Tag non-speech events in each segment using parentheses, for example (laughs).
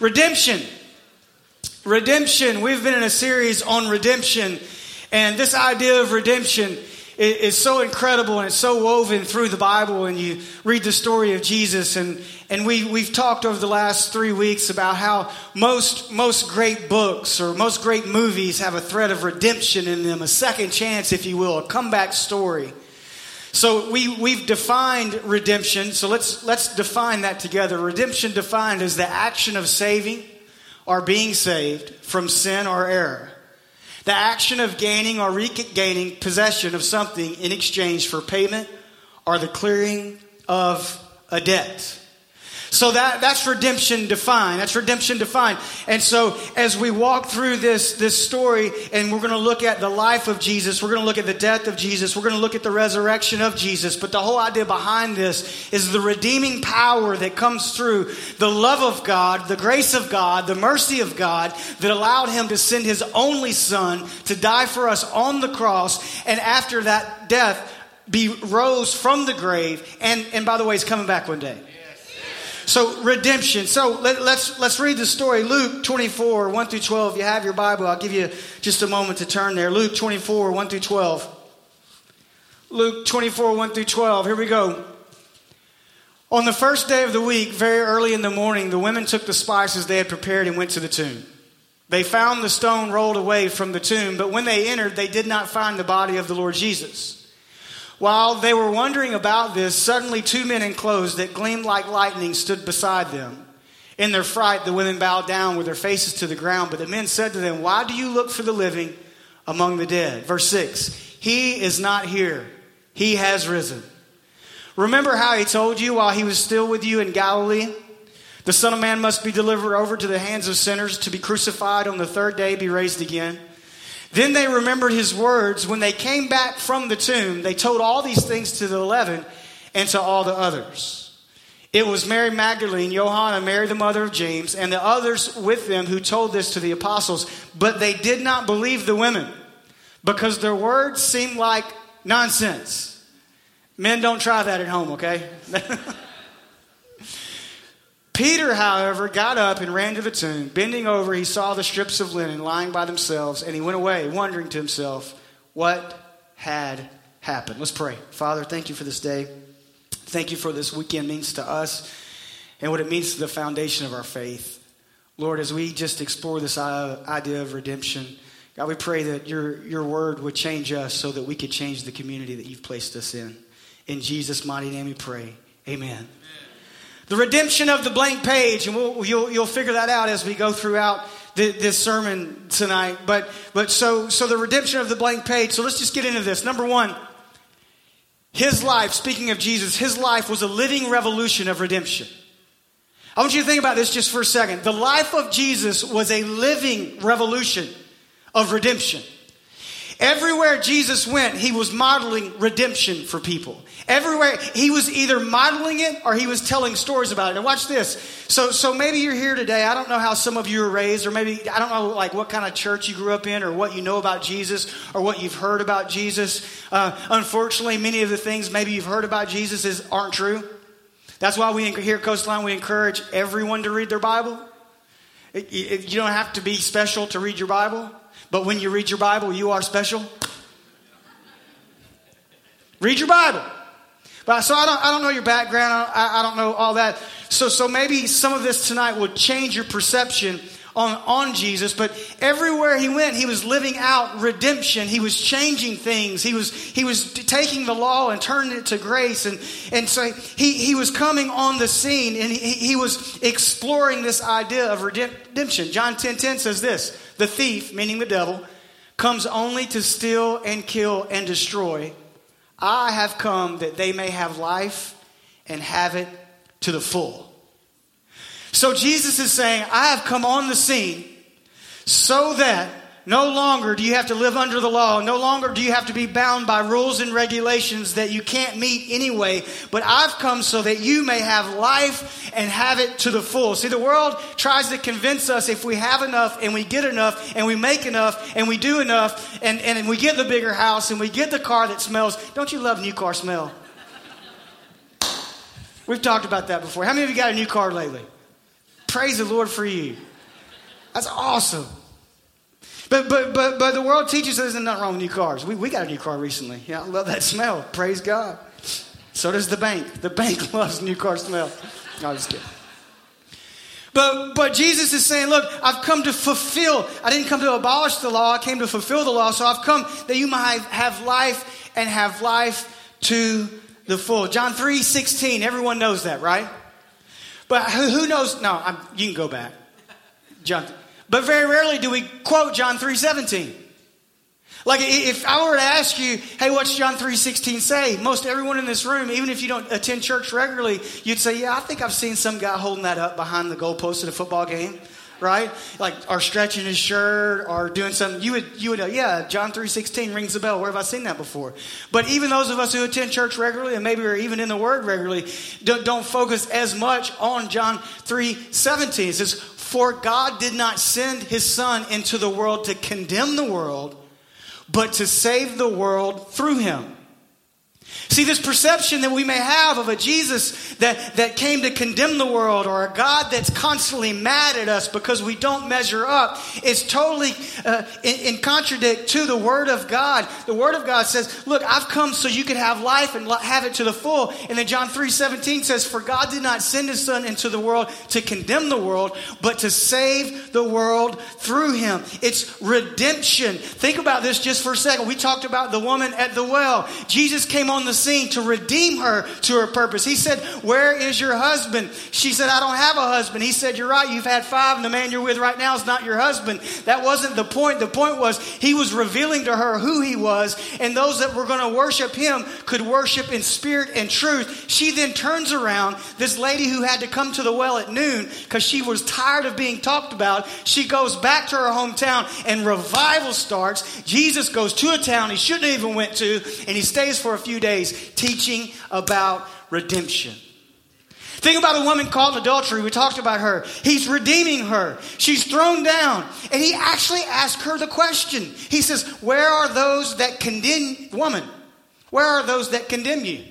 Redemption. Redemption. We've been in a series on redemption, and this idea of redemption is so incredible and it's so woven through the Bible. And you read the story of Jesus, and, and we, we've talked over the last three weeks about how most, most great books or most great movies have a thread of redemption in them, a second chance, if you will, a comeback story. So we, we've defined redemption. So let's, let's define that together. Redemption defined as the action of saving or being saved from sin or error. The action of gaining or regaining possession of something in exchange for payment or the clearing of a debt. So that, that's redemption defined. That's redemption defined. And so as we walk through this, this story and we're going to look at the life of Jesus, we're going to look at the death of Jesus, we're going to look at the resurrection of Jesus. But the whole idea behind this is the redeeming power that comes through the love of God, the grace of God, the mercy of God that allowed him to send his only son to die for us on the cross. And after that death, be rose from the grave. And, and by the way, he's coming back one day. So redemption. So let, us let's, let's read the story. Luke 24, 1 through 12. You have your Bible. I'll give you just a moment to turn there. Luke 24, 1 through 12. Luke 24, 1 through 12. Here we go. On the first day of the week, very early in the morning, the women took the spices they had prepared and went to the tomb. They found the stone rolled away from the tomb, but when they entered, they did not find the body of the Lord Jesus. While they were wondering about this, suddenly two men in clothes that gleamed like lightning stood beside them. In their fright, the women bowed down with their faces to the ground, but the men said to them, Why do you look for the living among the dead? Verse 6 He is not here, he has risen. Remember how he told you while he was still with you in Galilee? The Son of Man must be delivered over to the hands of sinners to be crucified on the third day, be raised again. Then they remembered his words. When they came back from the tomb, they told all these things to the eleven and to all the others. It was Mary Magdalene, Joanna, Mary the mother of James, and the others with them who told this to the apostles. But they did not believe the women because their words seemed like nonsense. Men, don't try that at home, okay? (laughs) Peter, however, got up and ran to the tomb. Bending over, he saw the strips of linen lying by themselves, and he went away, wondering to himself what had happened. Let's pray. Father, thank you for this day. Thank you for this weekend means to us and what it means to the foundation of our faith. Lord, as we just explore this idea of redemption, God, we pray that your, your word would change us so that we could change the community that you've placed us in. In Jesus' mighty name we pray. Amen. The redemption of the blank page, and we'll, you'll, you'll figure that out as we go throughout the, this sermon tonight. But, but so, so the redemption of the blank page. So let's just get into this. Number one, his life, speaking of Jesus, his life was a living revolution of redemption. I want you to think about this just for a second. The life of Jesus was a living revolution of redemption. Everywhere Jesus went, he was modeling redemption for people. Everywhere, he was either modeling it or he was telling stories about it. And watch this. So, so maybe you're here today. I don't know how some of you were raised, or maybe, I don't know like what kind of church you grew up in, or what you know about Jesus, or what you've heard about Jesus. Uh, unfortunately, many of the things maybe you've heard about Jesus is, aren't true. That's why we here at Coastline, we encourage everyone to read their Bible. It, it, you don't have to be special to read your Bible, but when you read your Bible, you are special. Read your Bible. But so I don't, I don't know your background. I, I don't know all that. So, so maybe some of this tonight will change your perception on, on Jesus, but everywhere he went, he was living out redemption. He was changing things. He was, he was taking the law and turning it to grace. And, and so he, he was coming on the scene and he, he was exploring this idea of redemption. John 10 10 says this The thief, meaning the devil, comes only to steal and kill and destroy. I have come that they may have life and have it to the full. So Jesus is saying, I have come on the scene so that no longer do you have to live under the law. No longer do you have to be bound by rules and regulations that you can't meet anyway. But I've come so that you may have life and have it to the full. See, the world tries to convince us if we have enough and we get enough and we make enough and we do enough and, and we get the bigger house and we get the car that smells. Don't you love new car smell? We've talked about that before. How many of you got a new car lately? Praise the Lord for you. That's awesome. But, but, but, but the world teaches us there's nothing wrong with new cars. We, we got a new car recently. Yeah, I love that smell. Praise God. So does the bank. The bank (laughs) loves new car smell. No, I'm just kidding. But, but Jesus is saying, look, I've come to fulfill. I didn't come to abolish the law. I came to fulfill the law. So I've come that you might have life and have life to the full. John 3, 16. Everyone knows that, right? But who, who knows? No, I'm, you can go back. John. But very rarely do we quote John 3, 17. Like if I were to ask you, hey, what's John 3.16 say? Most everyone in this room, even if you don't attend church regularly, you'd say, yeah, I think I've seen some guy holding that up behind the goalpost at a football game. Right? Like or stretching his shirt or doing something. You would you would uh, yeah, John 3.16 rings the bell. Where have I seen that before? But even those of us who attend church regularly and maybe are even in the word regularly, don't, don't focus as much on John 3.17. It says, For God did not send his son into the world to condemn the world but to save the world through him. See, this perception that we may have of a Jesus that, that came to condemn the world or a God that's constantly mad at us because we don't measure up is totally uh, in, in, contradict to the Word of God. The Word of God says, Look, I've come so you can have life and have it to the full. And then John 3 17 says, For God did not send His Son into the world to condemn the world, but to save the world through Him. It's redemption. Think about this just for a second. We talked about the woman at the well. Jesus came on the scene to redeem her to her purpose. He said, Where is your husband? She said, I don't have a husband. He said, You're right, you've had five, and the man you're with right now is not your husband. That wasn't the point. The point was he was revealing to her who he was, and those that were going to worship him could worship in spirit and truth. She then turns around, this lady who had to come to the well at noon because she was tired of being talked about. She goes back to her hometown, and revival starts. Jesus goes to a town he shouldn't have even went to, and he stays for a few days teaching about redemption. Think about a woman caught in adultery. We talked about her. He's redeeming her. She's thrown down. And he actually asked her the question. He says, Where are those that condemn, woman? Where are those that condemn you?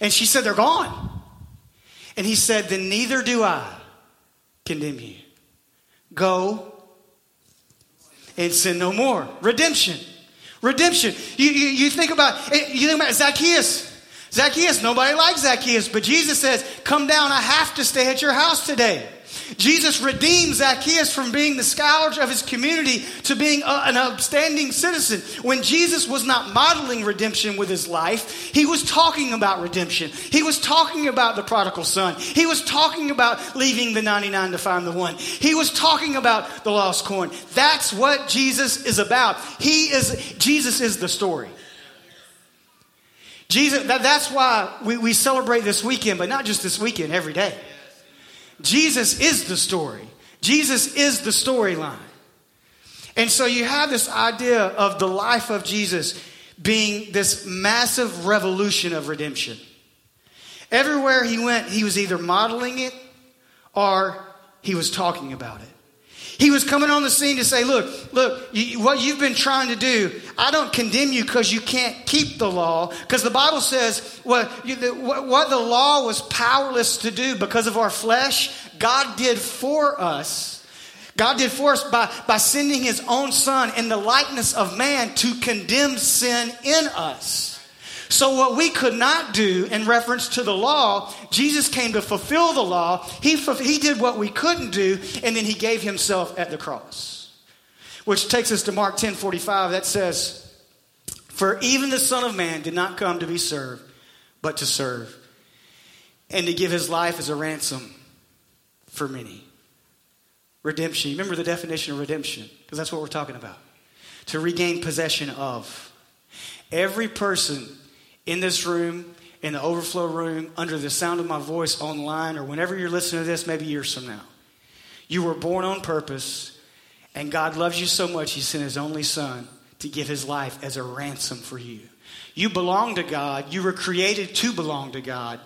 And she said, They're gone. And he said, Then neither do I condemn you. Go and sin no more. Redemption. Redemption. You, you, you, think about eh, you think about Zacchaeus. Zacchaeus, nobody likes Zacchaeus, but Jesus says, Come down, I have to stay at your house today. Jesus redeemed Zacchaeus from being the scourge of his community to being a, an upstanding citizen. When Jesus was not modeling redemption with his life, he was talking about redemption. He was talking about the prodigal son. He was talking about leaving the 99 to find the one. He was talking about the lost coin. That's what Jesus is about. He is Jesus is the story. Jesus, that, that's why we, we celebrate this weekend, but not just this weekend, every day. Jesus is the story. Jesus is the storyline. And so you have this idea of the life of Jesus being this massive revolution of redemption. Everywhere he went, he was either modeling it or he was talking about it. He was coming on the scene to say, Look, look, you, what you've been trying to do, I don't condemn you because you can't keep the law. Because the Bible says what, you, the, what the law was powerless to do because of our flesh, God did for us. God did for us by, by sending his own son in the likeness of man to condemn sin in us. So, what we could not do in reference to the law, Jesus came to fulfill the law. He, he did what we couldn't do, and then he gave himself at the cross. Which takes us to Mark 10 45. That says, For even the Son of Man did not come to be served, but to serve, and to give his life as a ransom for many. Redemption. Remember the definition of redemption, because that's what we're talking about. To regain possession of. Every person in this room, in the overflow room, under the sound of my voice online, or whenever you're listening to this, maybe years from now. You were born on purpose, and God loves you so much, He sent His only Son to give His life as a ransom for you. You belong to God. You were created to belong to God.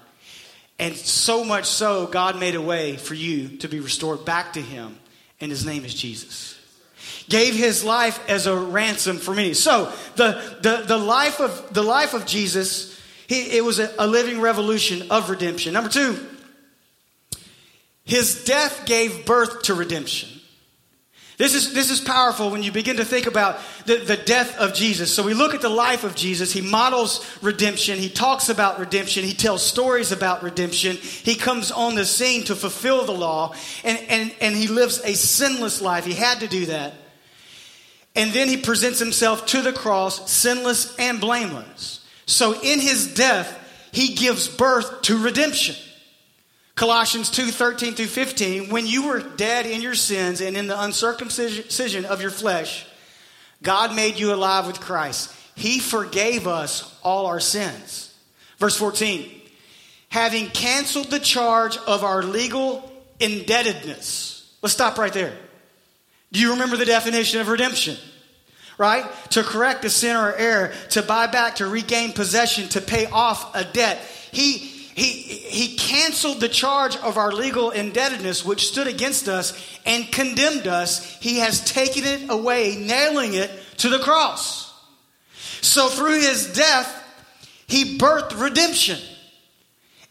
And so much so, God made a way for you to be restored back to Him, and His name is Jesus gave his life as a ransom for many. So the, the, the, life, of, the life of Jesus, he, it was a, a living revolution of redemption. Number two, His death gave birth to redemption. This is, this is powerful when you begin to think about the, the death of Jesus. So we look at the life of Jesus. He models redemption. He talks about redemption. He tells stories about redemption. He comes on the scene to fulfill the law. And, and, and he lives a sinless life. He had to do that. And then he presents himself to the cross, sinless and blameless. So in his death, he gives birth to redemption. Colossians 2 13 through 15, when you were dead in your sins and in the uncircumcision of your flesh, God made you alive with Christ. He forgave us all our sins. Verse 14, having canceled the charge of our legal indebtedness. Let's stop right there. Do you remember the definition of redemption? Right? To correct a sin or error, to buy back, to regain possession, to pay off a debt. He he, he canceled the charge of our legal indebtedness, which stood against us and condemned us. He has taken it away, nailing it to the cross. So through his death, he birthed redemption.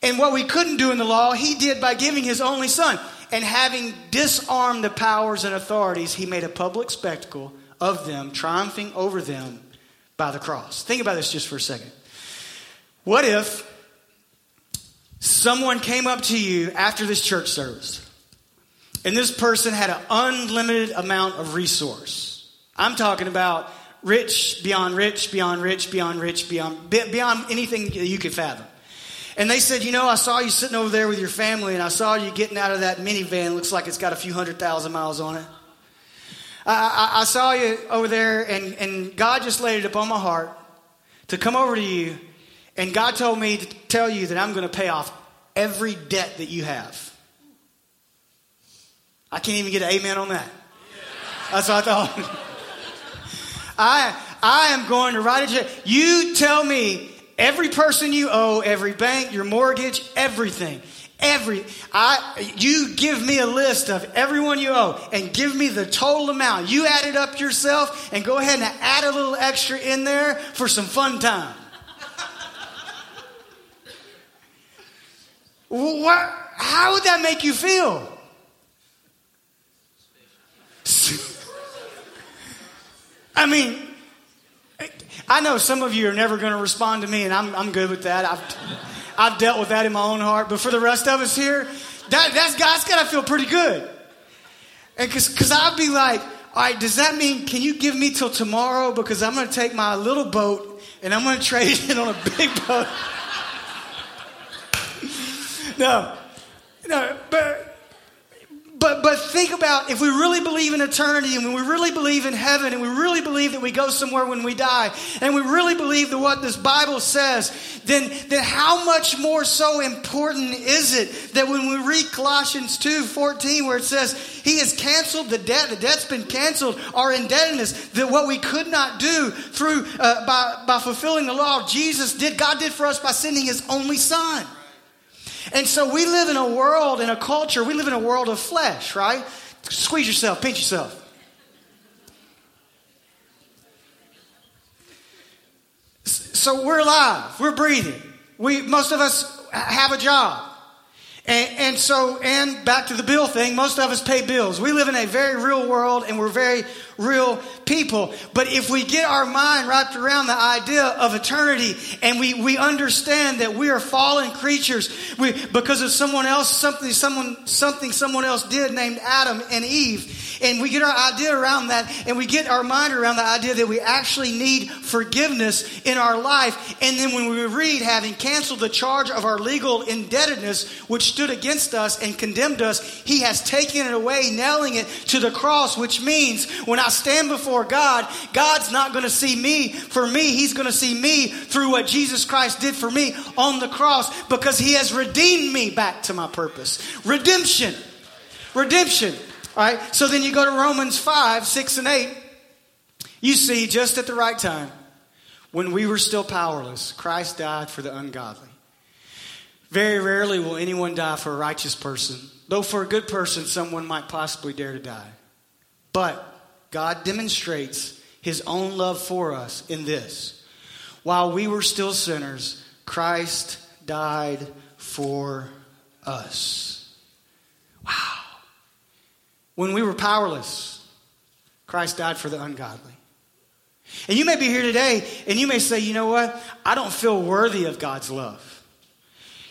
And what we couldn't do in the law, he did by giving his only son. And having disarmed the powers and authorities, he made a public spectacle of them, triumphing over them by the cross. Think about this just for a second. What if someone came up to you after this church service, and this person had an unlimited amount of resource. I'm talking about rich, beyond rich, beyond rich, beyond rich, beyond, beyond anything you could fathom. And they said, You know, I saw you sitting over there with your family, and I saw you getting out of that minivan. Looks like it's got a few hundred thousand miles on it. I, I, I saw you over there, and, and God just laid it upon my heart to come over to you and God told me to tell you that I'm going to pay off every debt that you have. I can't even get an amen on that. That's what I thought. (laughs) I, I am going to write a check. You tell me every person you owe, every bank, your mortgage, everything. Every I you give me a list of everyone you owe and give me the total amount. You add it up yourself and go ahead and add a little extra in there for some fun time. What, how would that make you feel? (laughs) I mean, I know some of you are never going to respond to me, and I'm, I'm good with that. I've, I've dealt with that in my own heart. But for the rest of us here, that, that's, that's got to feel pretty good. And because I'd be like, all right, does that mean, can you give me till tomorrow? Because I'm going to take my little boat and I'm going (laughs) to trade it on a big boat. (laughs) no, no, but but but think about if we really believe in eternity and when we really believe in heaven and we really believe that we go somewhere when we die and we really believe that what this Bible says, then then how much more so important is it that when we read Colossians 2 14, where it says, He has canceled the debt, the debt's been canceled, our indebtedness, that what we could not do through uh, by, by fulfilling the law, Jesus did, God did for us by sending his only son. And so we live in a world, in a culture, we live in a world of flesh, right? Squeeze yourself, pinch yourself. So we're alive, we're breathing. We, most of us have a job. And, and, so, and back to the bill thing, most of us pay bills. We live in a very real world and we're very real people. But if we get our mind wrapped around the idea of eternity and we, we understand that we are fallen creatures we, because of someone else, something, someone, something someone else did named Adam and Eve, and we get our idea around that and we get our mind around the idea that we actually need forgiveness in our life. And then when we read, having canceled the charge of our legal indebtedness, which stood against us and condemned us, he has taken it away, nailing it to the cross, which means when I stand before God, God's not going to see me for me. He's going to see me through what Jesus Christ did for me on the cross because he has redeemed me back to my purpose. Redemption. Redemption. All right, so then you go to Romans 5, 6, and 8. You see, just at the right time, when we were still powerless, Christ died for the ungodly. Very rarely will anyone die for a righteous person, though for a good person, someone might possibly dare to die. But God demonstrates his own love for us in this. While we were still sinners, Christ died for us. Wow. when we were powerless, Christ died for the ungodly. And you may be here today and you may say, you know what? I don't feel worthy of God's love.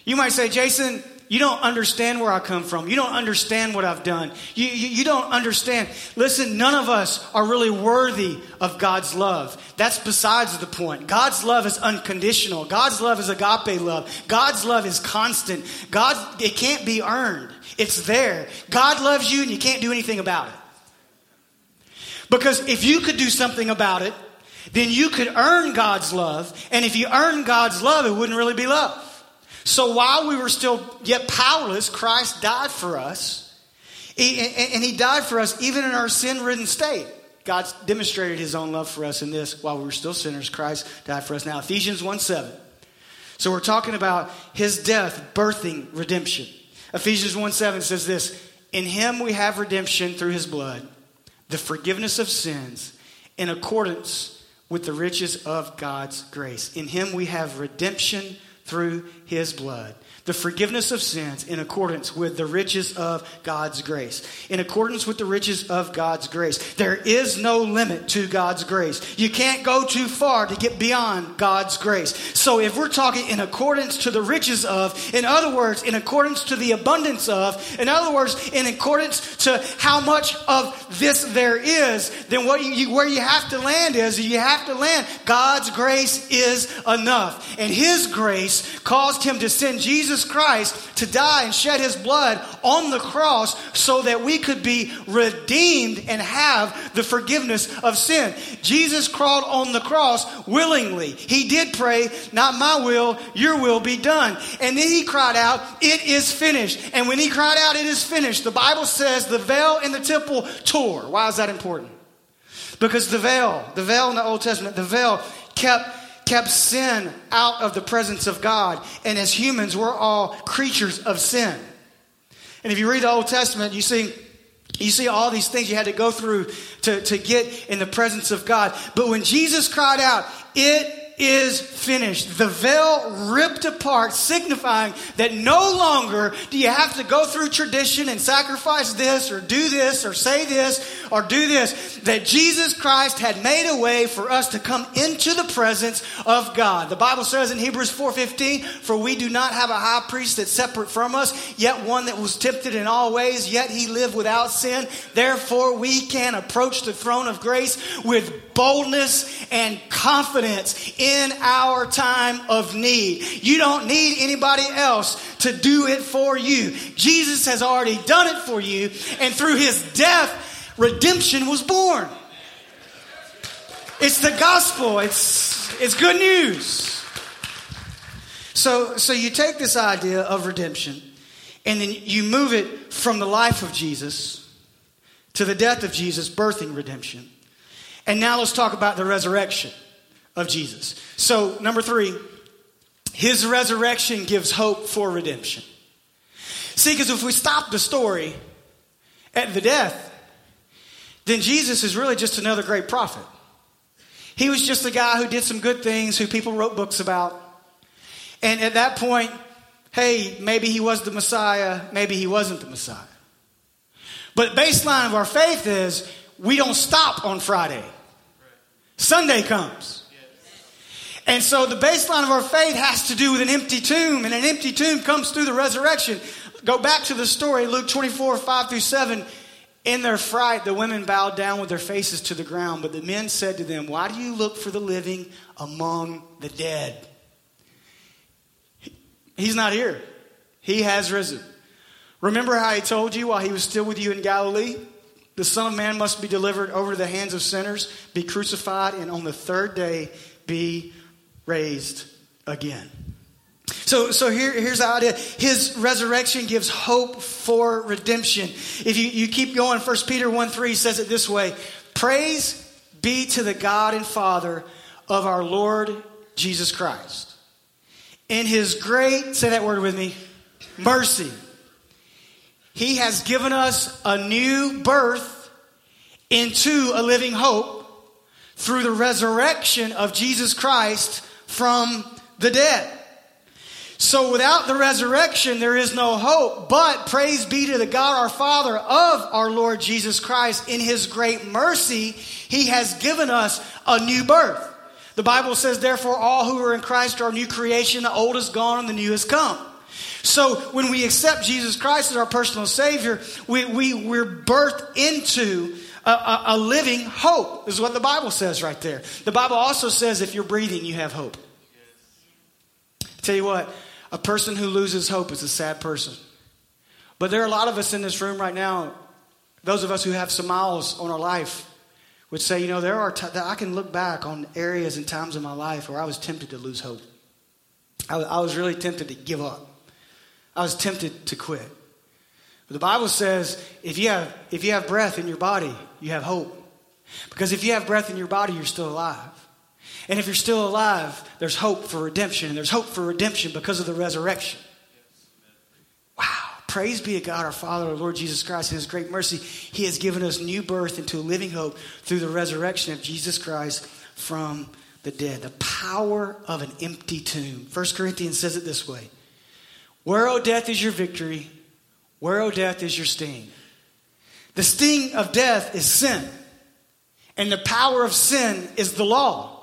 You might say, Jason, you don't understand where I come from. You don't understand what I've done. You, you, you, don't understand. Listen, none of us are really worthy of God's love. That's besides the point. God's love is unconditional. God's love is agape love. God's love is constant. God, it can't be earned. It's there. God loves you and you can't do anything about it. Because if you could do something about it, then you could earn God's love. And if you earn God's love, it wouldn't really be love. So while we were still yet powerless, Christ died for us. And he died for us even in our sin ridden state. God demonstrated his own love for us in this while we were still sinners. Christ died for us. Now, Ephesians 1 7. So we're talking about his death birthing redemption. Ephesians 1 7 says this In him we have redemption through his blood, the forgiveness of sins, in accordance with the riches of God's grace. In him we have redemption through his blood. The forgiveness of sins in accordance with the riches of God's grace. In accordance with the riches of God's grace. There is no limit to God's grace. You can't go too far to get beyond God's grace. So if we're talking in accordance to the riches of, in other words, in accordance to the abundance of, in other words, in accordance to how much of this there is, then what you, where you have to land is you have to land. God's grace is enough. And his grace caused him to send Jesus Christ to die and shed his blood on the cross so that we could be redeemed and have the forgiveness of sin. Jesus crawled on the cross willingly. He did pray, Not my will, your will be done. And then he cried out, It is finished. And when he cried out, It is finished, the Bible says the veil in the temple tore. Why is that important? Because the veil, the veil in the Old Testament, the veil kept kept sin out of the presence of God. And as humans, we're all creatures of sin. And if you read the Old Testament, you see you see all these things you had to go through to, to get in the presence of God. But when Jesus cried out, it is finished. The veil ripped apart, signifying that no longer do you have to go through tradition and sacrifice this or do this or say this or do this. That Jesus Christ had made a way for us to come into the presence of God. The Bible says in Hebrews 4:15, "For we do not have a high priest that's separate from us, yet one that was tempted in all ways, yet he lived without sin. Therefore we can approach the throne of grace with boldness and confidence in our time of need. You don't need anybody else to do it for you. Jesus has already done it for you, and through his death, redemption was born. It's the gospel. It's it's good news. So so you take this idea of redemption and then you move it from the life of Jesus to the death of Jesus birthing redemption. And now let's talk about the resurrection of Jesus. So, number three, his resurrection gives hope for redemption. See, because if we stop the story at the death, then Jesus is really just another great prophet. He was just a guy who did some good things, who people wrote books about. And at that point, hey, maybe he was the Messiah, maybe he wasn't the Messiah. But baseline of our faith is we don't stop on Friday. Sunday comes. And so the baseline of our faith has to do with an empty tomb, and an empty tomb comes through the resurrection. Go back to the story, Luke 24, 5 through 7. In their fright, the women bowed down with their faces to the ground, but the men said to them, Why do you look for the living among the dead? He's not here. He has risen. Remember how he told you while he was still with you in Galilee? The Son of Man must be delivered over to the hands of sinners, be crucified, and on the third day be raised again. So, so here, here's the idea. His resurrection gives hope for redemption. If you, you keep going, 1 Peter 1 3 says it this way Praise be to the God and Father of our Lord Jesus Christ. In his great, say that word with me, mercy he has given us a new birth into a living hope through the resurrection of Jesus Christ from the dead. So without the resurrection, there is no hope. But praise be to the God our Father of our Lord Jesus Christ. In his great mercy, he has given us a new birth. The Bible says, therefore, all who are in Christ are a new creation. The old is gone and the new has come. So when we accept Jesus Christ as our personal Savior, we, we, we're birthed into a, a, a living hope, is what the Bible says right there. The Bible also says if you're breathing, you have hope. tell you what, a person who loses hope is a sad person. But there are a lot of us in this room right now, those of us who have some miles on our life, would say, you know, there are I can look back on areas and times in my life where I was tempted to lose hope. I, I was really tempted to give up. I was tempted to quit. But the Bible says if you have if you have breath in your body, you have hope. Because if you have breath in your body, you're still alive. And if you're still alive, there's hope for redemption. And there's hope for redemption because of the resurrection. Wow. Praise be to God, our Father, our Lord Jesus Christ, in His great mercy. He has given us new birth into a living hope through the resurrection of Jesus Christ from the dead. The power of an empty tomb. 1 Corinthians says it this way Where, O death, is your victory? Where, O death, is your sting? The sting of death is sin, and the power of sin is the law.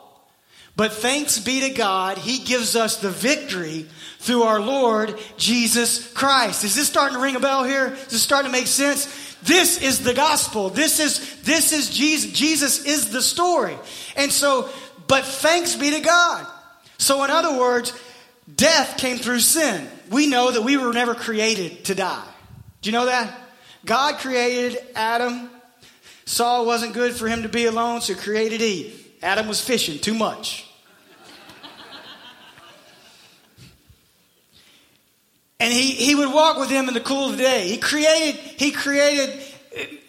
But thanks be to God, He gives us the victory through our Lord Jesus Christ. Is this starting to ring a bell here? Is this starting to make sense? This is the gospel. This is, this is Jesus. Jesus is the story. And so, but thanks be to God. So, in other words, death came through sin. We know that we were never created to die. Do you know that? God created Adam. It wasn't good for him to be alone, so created Eve. Adam was fishing too much. and he, he would walk with him in the cool of the day. He created, he created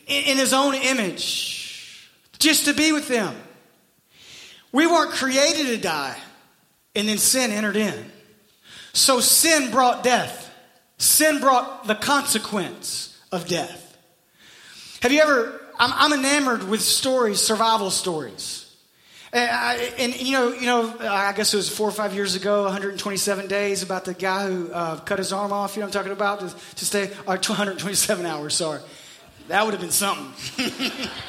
in his own image just to be with them. We weren't created to die, and then sin entered in. So sin brought death. Sin brought the consequence of death. Have you ever, I'm, I'm enamored with stories, survival stories. And, I, and, you know, you know, I guess it was four or five years ago, 127 days, about the guy who uh, cut his arm off. You know I'm talking about? To, to stay, or 127 hours. Sorry, that would have been something. (laughs)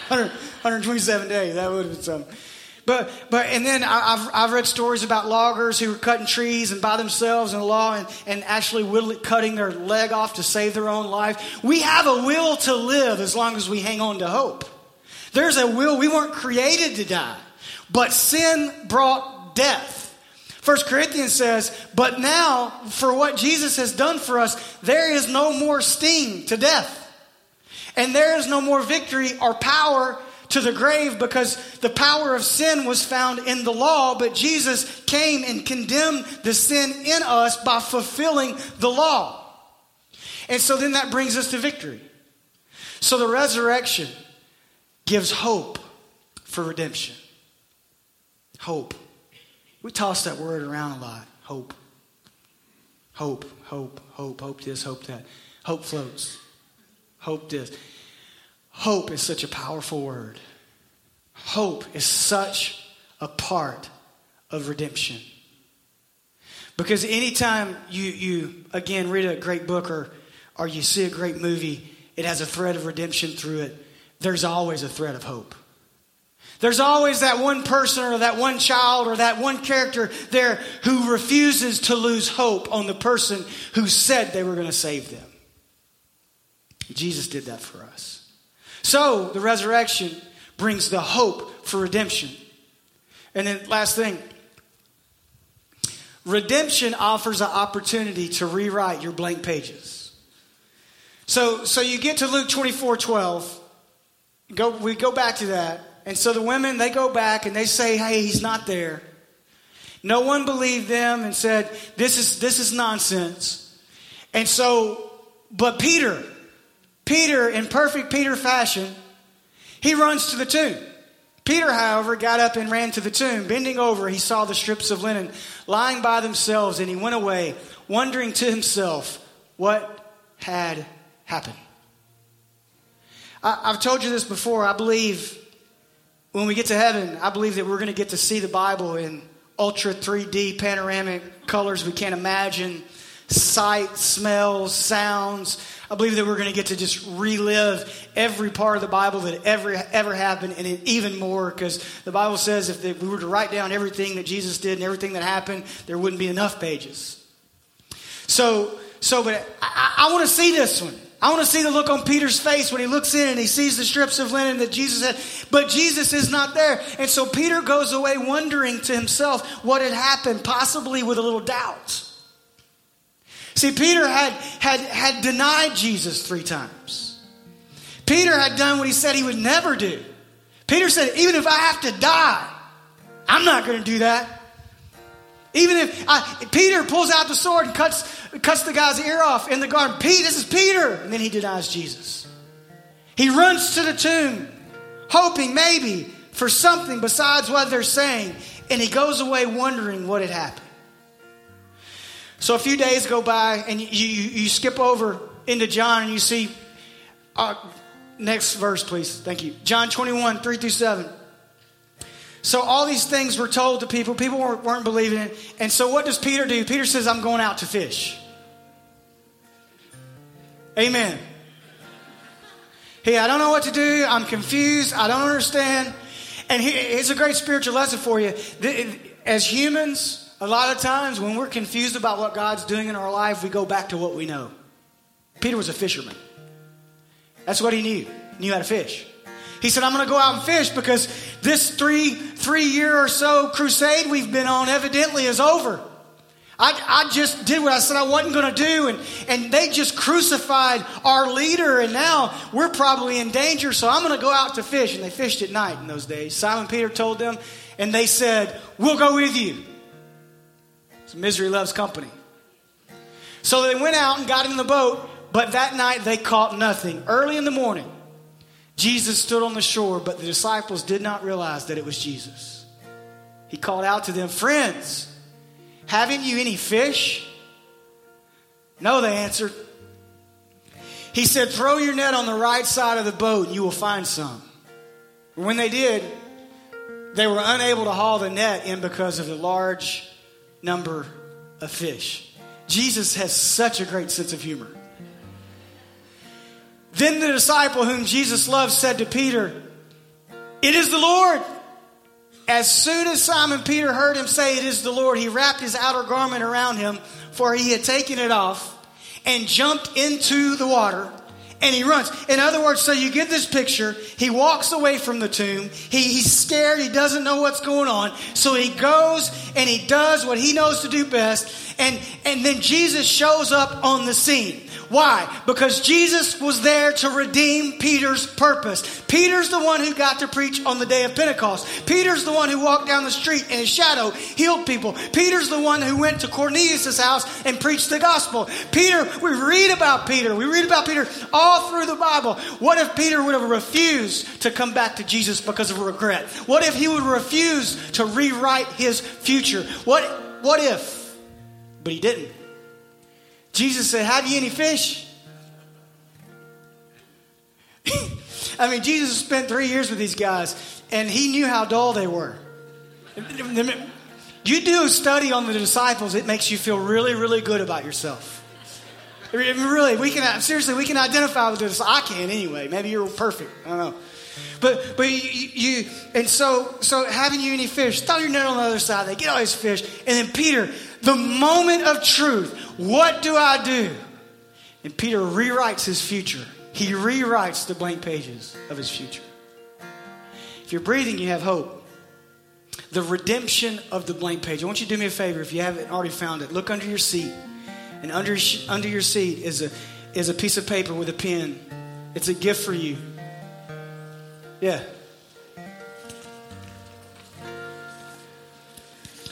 100, 127 days. That would have been something. But, but and then I've, I've read stories about loggers who were cutting trees and by themselves in the law and, and actually cutting their leg off to save their own life. We have a will to live as long as we hang on to hope. There's a will. We weren't created to die, but sin brought death. First Corinthians says, but now for what Jesus has done for us, there is no more sting to death. And there is no more victory or power to the grave because the power of sin was found in the law, but Jesus came and condemned the sin in us by fulfilling the law. And so then that brings us to victory. So the resurrection gives hope for redemption. Hope. We toss that word around a lot. Hope. Hope, hope, hope, hope this, hope that. Hope floats. Hope this. Hope is such a powerful word. Hope is such a part of redemption. Because anytime you, you again, read a great book or, or you see a great movie, it has a thread of redemption through it, there's always a thread of hope. There's always that one person or that one child or that one character there who refuses to lose hope on the person who said they were going to save them. Jesus did that for us. So the resurrection brings the hope for redemption. And then, last thing redemption offers an opportunity to rewrite your blank pages. So, so you get to Luke 24 12. Go, we go back to that. And so the women, they go back and they say, hey, he's not there. No one believed them and said, this is, this is nonsense. And so, but Peter, Peter, in perfect Peter fashion, he runs to the tomb. Peter, however, got up and ran to the tomb. Bending over, he saw the strips of linen lying by themselves, and he went away, wondering to himself what had happened. I, have told you this before. I believe when we get to heaven, I believe that we're going to get to see the Bible in ultra 3D panoramic colors we can't imagine, sight, smells, sounds. I believe that we're going to get to just relive every part of the Bible that ever ever happened, and even more because the Bible says if we were to write down everything that Jesus did and everything that happened, there wouldn't be enough pages. So, so, but I, I want to see this one. I want to see the look on Peter's face when he looks in and he sees the strips of linen that Jesus had, but Jesus is not there. And so Peter goes away wondering to himself what had happened, possibly with a little doubt. See, Peter had, had, had denied Jesus three times. Peter had done what he said he would never do. Peter said, even if I have to die, I'm not going to do that. Even if I, Peter pulls out the sword and cuts, cuts the guy's ear off in the garden, Pete, this is Peter. And then he denies Jesus. He runs to the tomb, hoping maybe for something besides what they're saying. And he goes away wondering what had happened. So a few days go by, and you, you, you skip over into John, and you see. Uh, next verse, please. Thank you. John 21, 3 through 7. So all these things were told to people. People weren't, weren't believing it. And so what does Peter do? Peter says, I'm going out to fish. Amen. Hey, I don't know what to do. I'm confused. I don't understand. And here's a great spiritual lesson for you. As humans, a lot of times when we're confused about what God's doing in our life, we go back to what we know. Peter was a fisherman. That's what he knew. He knew how to fish. He said, I'm going to go out and fish because this three, three year or so crusade we've been on evidently is over. I, I just did what I said I wasn't going to do, and, and they just crucified our leader, and now we're probably in danger, so I'm going to go out to fish. And they fished at night in those days. Simon Peter told them, and they said, We'll go with you. So misery loves company. So they went out and got in the boat, but that night they caught nothing. Early in the morning, Jesus stood on the shore, but the disciples did not realize that it was Jesus. He called out to them, Friends, haven't you any fish? No, they answered. He said, Throw your net on the right side of the boat and you will find some. When they did, they were unable to haul the net in because of the large number of fish. Jesus has such a great sense of humor. Then the disciple whom Jesus loved said to Peter, It is the Lord. As soon as Simon Peter heard him say, It is the Lord, he wrapped his outer garment around him, for he had taken it off, and jumped into the water and he runs. In other words, so you get this picture. He walks away from the tomb. He, he's scared. He doesn't know what's going on. So he goes and he does what he knows to do best. And, and then Jesus shows up on the scene. Why? Because Jesus was there to redeem Peter's purpose. Peter's the one who got to preach on the day of Pentecost. Peter's the one who walked down the street in his shadow, healed people. Peter's the one who went to Cornelius' house and preached the gospel. Peter, we read about Peter. We read about Peter all through the Bible. What if Peter would have refused to come back to Jesus because of regret? What if he would refuse to rewrite his future? What, what if? But he didn't. Jesus said, Have you any fish? (laughs) I mean, Jesus spent three years with these guys, and he knew how dull they were. You do a study on the disciples, it makes you feel really, really good about yourself. I mean, Really, we can seriously, we can identify with this. I can anyway. Maybe you're perfect. I don't know. But but you, you, and so so having you any fish, throw your net on the other side. They get all these fish, and then Peter, the moment of truth, what do I do? And Peter rewrites his future. He rewrites the blank pages of his future. If you're breathing, you have hope. The redemption of the blank page. I want you to do me a favor if you haven't already found it. Look under your seat. And under, under your seat is a, is a piece of paper with a pen. It's a gift for you. Yeah.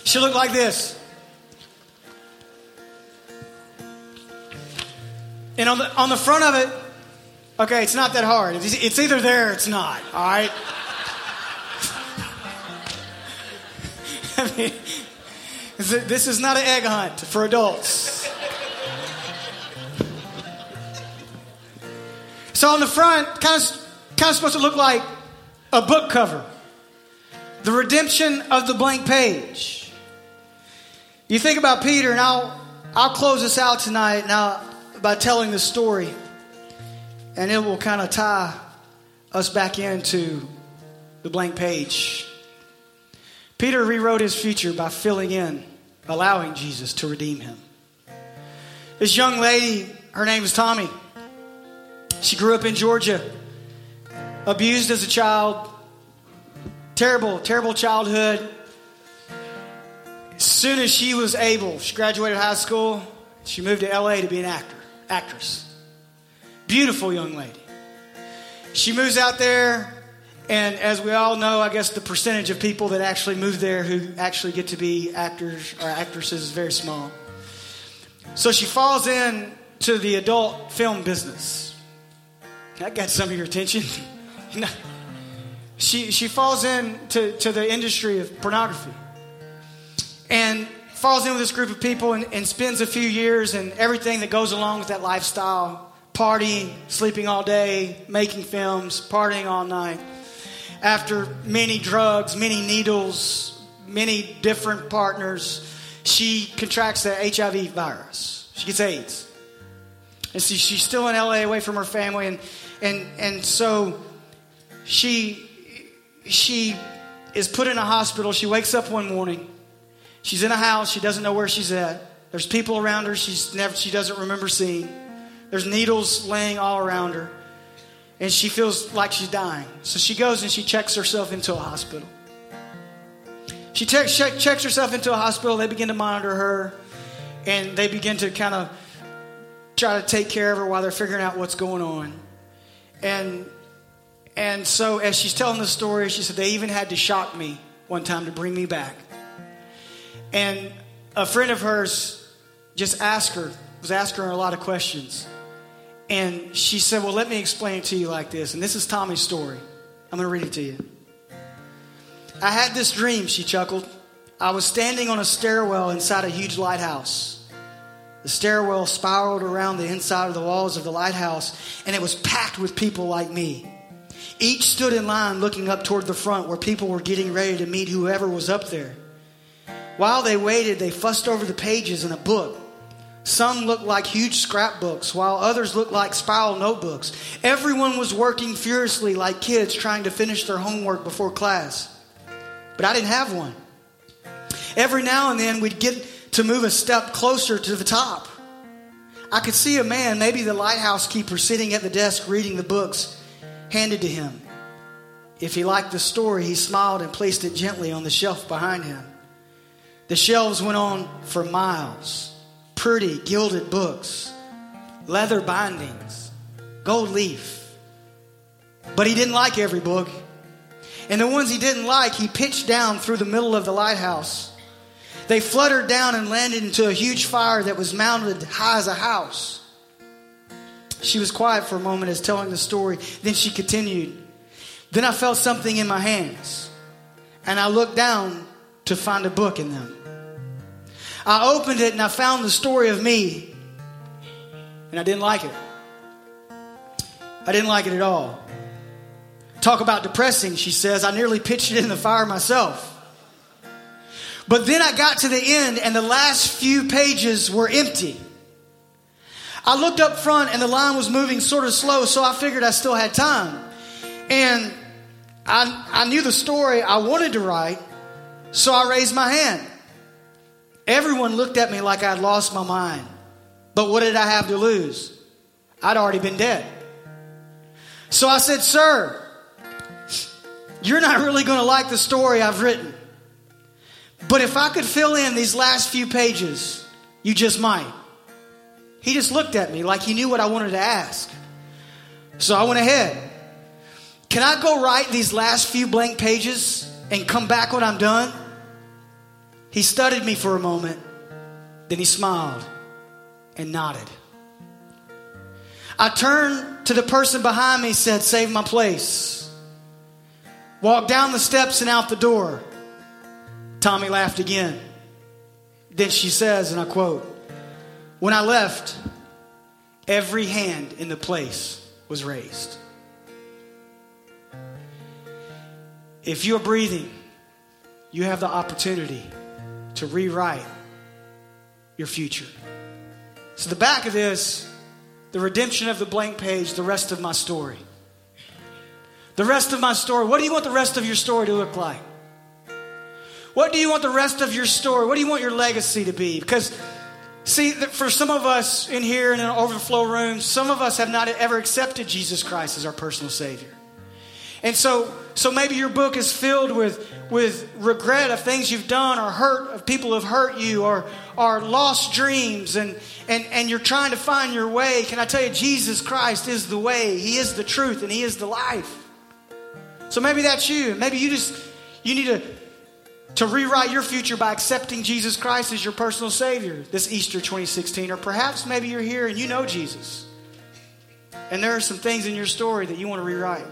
She looked like this. And on the, on the front of it, okay, it's not that hard. It's, it's either there or it's not, all right? (laughs) I mean, this is not an egg hunt for adults. So on the front, kind of, kind of supposed to look like a book cover. The redemption of the blank page. You think about Peter, and I'll, I'll close this out tonight now by telling the story, and it will kind of tie us back into the blank page. Peter rewrote his future by filling in, allowing Jesus to redeem him. This young lady, her name is Tommy. She grew up in Georgia, abused as a child, terrible, terrible childhood. As soon as she was able, she graduated high school. She moved to LA to be an actor, actress. Beautiful young lady. She moves out there, and as we all know, I guess the percentage of people that actually move there who actually get to be actors or actresses is very small. So she falls in to the adult film business. That got some of your attention. (laughs) she, she falls into to the industry of pornography and falls in with this group of people and, and spends a few years and everything that goes along with that lifestyle partying, sleeping all day, making films, partying all night. After many drugs, many needles, many different partners, she contracts the HIV virus. She gets AIDS. And see, she's still in LA away from her family and and and so she she is put in a hospital. She wakes up one morning. She's in a house. She doesn't know where she's at. There's people around her she's never she doesn't remember seeing. There's needles laying all around her. And she feels like she's dying. So she goes and she checks herself into a hospital. She check, checks herself into a hospital. They begin to monitor her. And they begin to kind of try to take care of her while they're figuring out what's going on. And and so as she's telling the story, she said they even had to shock me one time to bring me back. And a friend of hers just asked her, was asking her a lot of questions. And she said, Well, let me explain it to you like this. And this is Tommy's story. I'm going to read it to you. I had this dream, she chuckled. I was standing on a stairwell inside a huge lighthouse. The stairwell spiraled around the inside of the walls of the lighthouse, and it was packed with people like me. Each stood in line looking up toward the front where people were getting ready to meet whoever was up there. While they waited, they fussed over the pages in a book. Some looked like huge scrapbooks, while others looked like spiral notebooks. Everyone was working furiously like kids trying to finish their homework before class. But I didn't have one. Every now and then we'd get to move a step closer to the top. I could see a man, maybe the lighthouse keeper, sitting at the desk reading the books handed to him. If he liked the story, he smiled and placed it gently on the shelf behind him. The shelves went on for miles pretty gilded books, leather bindings, gold leaf. But he didn't like every book. And the ones he didn't like, he pitched down through the middle of the lighthouse. They fluttered down and landed into a huge fire that was mounted high as a house. She was quiet for a moment as telling the story. Then she continued. Then I felt something in my hands, and I looked down to find a book in them. I opened it and I found the story of me, and I didn't like it. I didn't like it at all. Talk about depressing, she says. I nearly pitched it in the fire myself. But then I got to the end, and the last few pages were empty. I looked up front, and the line was moving sort of slow, so I figured I still had time. And I, I knew the story I wanted to write, so I raised my hand. Everyone looked at me like I'd lost my mind. But what did I have to lose? I'd already been dead. So I said, Sir, you're not really going to like the story I've written. But if I could fill in these last few pages, you just might. He just looked at me like he knew what I wanted to ask. So I went ahead. Can I go write these last few blank pages and come back when I'm done? He studied me for a moment, then he smiled and nodded. I turned to the person behind me, said, Save my place. Walked down the steps and out the door. Tommy laughed again. Then she says, and I quote, When I left, every hand in the place was raised. If you're breathing, you have the opportunity to rewrite your future. So, the back of this, the redemption of the blank page, the rest of my story. The rest of my story. What do you want the rest of your story to look like? What do you want the rest of your story? What do you want your legacy to be? Because, see, for some of us in here in an overflow room, some of us have not ever accepted Jesus Christ as our personal Savior. And so, so maybe your book is filled with, with regret of things you've done or hurt of people who have hurt you or, or lost dreams and, and, and you're trying to find your way. Can I tell you, Jesus Christ is the way, He is the truth, and He is the life. So maybe that's you. Maybe you just you need to to rewrite your future by accepting Jesus Christ as your personal Savior this Easter 2016. Or perhaps maybe you're here and you know Jesus. And there are some things in your story that you want to rewrite.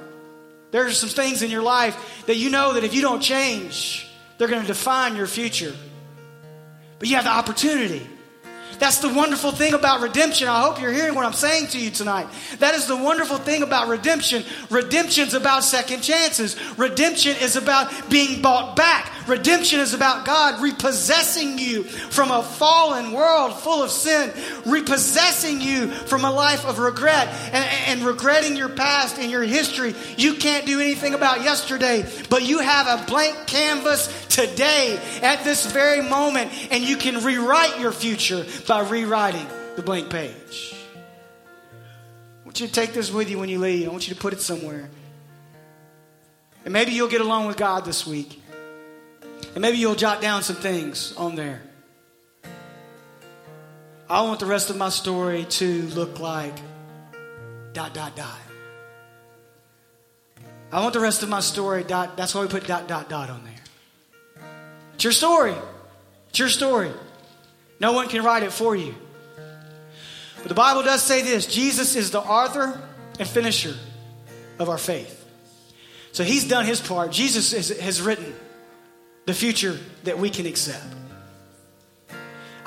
There are some things in your life that you know that if you don't change, they're going to define your future. But you have the opportunity. That's the wonderful thing about redemption. I hope you're hearing what I'm saying to you tonight. That is the wonderful thing about redemption. Redemption's about second chances. Redemption is about being bought back. Redemption is about God repossessing you from a fallen world full of sin, repossessing you from a life of regret and, and regretting your past and your history. You can't do anything about yesterday, but you have a blank canvas today at this very moment, and you can rewrite your future by rewriting the blank page. I want you to take this with you when you leave. I want you to put it somewhere. And maybe you'll get along with God this week. And maybe you'll jot down some things on there. I want the rest of my story to look like dot, dot, dot. I want the rest of my story dot, that's why we put dot, dot, dot on there. It's your story. It's your story. No one can write it for you. But the Bible does say this Jesus is the author and finisher of our faith. So he's done his part. Jesus has written the future that we can accept.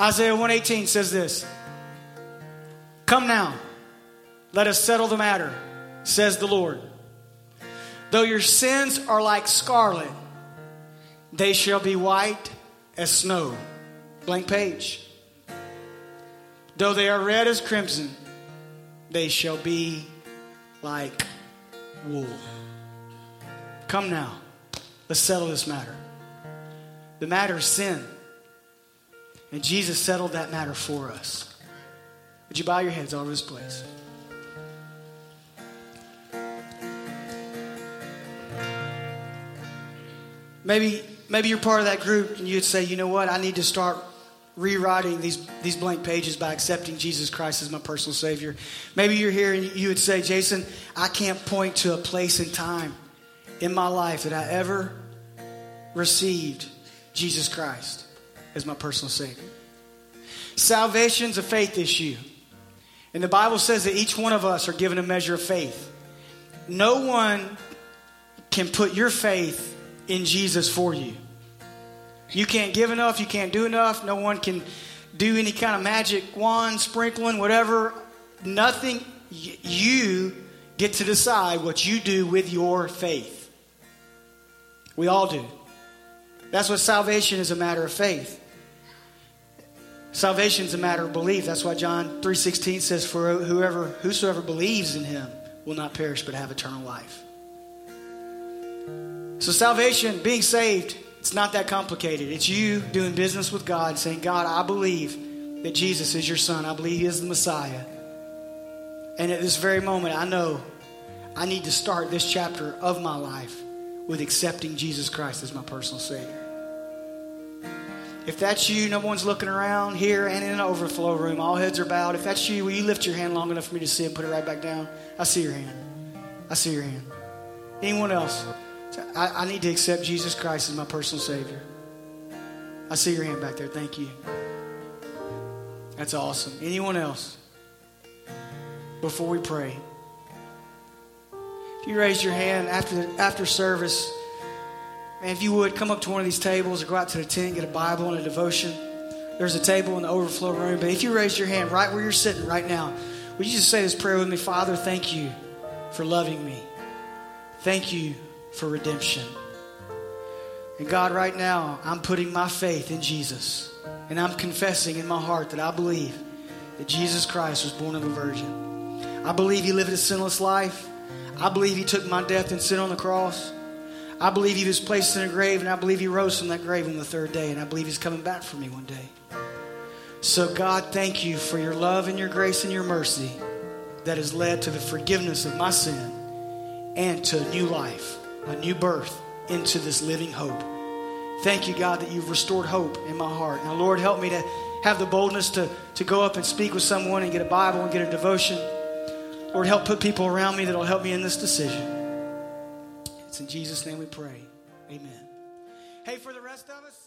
Isaiah 118 says this Come now, let us settle the matter, says the Lord. Though your sins are like scarlet, they shall be white as snow. Blank page. Though they are red as crimson, they shall be like wool. Come now, let's settle this matter. The matter is sin. And Jesus settled that matter for us. Would you bow your heads all over this place? Maybe, maybe you're part of that group and you'd say, you know what, I need to start rewriting these, these blank pages by accepting Jesus Christ as my personal Savior. Maybe you're here and you would say, Jason, I can't point to a place and time in my life that I ever received Jesus Christ as my personal Savior. Salvation's a faith issue. And the Bible says that each one of us are given a measure of faith. No one can put your faith in Jesus for you. You can't give enough, you can't do enough, no one can do any kind of magic wand, sprinkling, whatever. Nothing. You get to decide what you do with your faith. We all do. That's what salvation is a matter of faith. Salvation is a matter of belief. That's why John 3:16 says for whoever whosoever believes in him will not perish but have eternal life. So salvation, being saved, it's not that complicated. It's you doing business with God saying, "God, I believe that Jesus is your son. I believe he is the Messiah." And at this very moment, I know I need to start this chapter of my life with accepting Jesus Christ as my personal Savior. If that's you, no one's looking around here and in an overflow room. All heads are bowed. If that's you, will you lift your hand long enough for me to see and put it right back down? I see your hand. I see your hand. Anyone else? I, I need to accept Jesus Christ as my personal Savior. I see your hand back there. Thank you. That's awesome. Anyone else? Before we pray. You raise your hand after, after service, man, if you would, come up to one of these tables or go out to the tent, get a Bible and a devotion. There's a table in the overflow room. But if you raise your hand right where you're sitting right now, would you just say this prayer with me? Father, thank you for loving me. Thank you for redemption. And God, right now, I'm putting my faith in Jesus. And I'm confessing in my heart that I believe that Jesus Christ was born of a virgin. I believe he lived a sinless life. I believe he took my death and sin on the cross. I believe he was placed in a grave, and I believe he rose from that grave on the third day, and I believe he's coming back for me one day. So, God, thank you for your love and your grace and your mercy that has led to the forgiveness of my sin and to a new life, a new birth into this living hope. Thank you, God, that you've restored hope in my heart. Now, Lord, help me to have the boldness to, to go up and speak with someone and get a Bible and get a devotion. Lord, help put people around me that'll help me in this decision. It's in Jesus' name we pray. Amen. Hey, for the rest of us.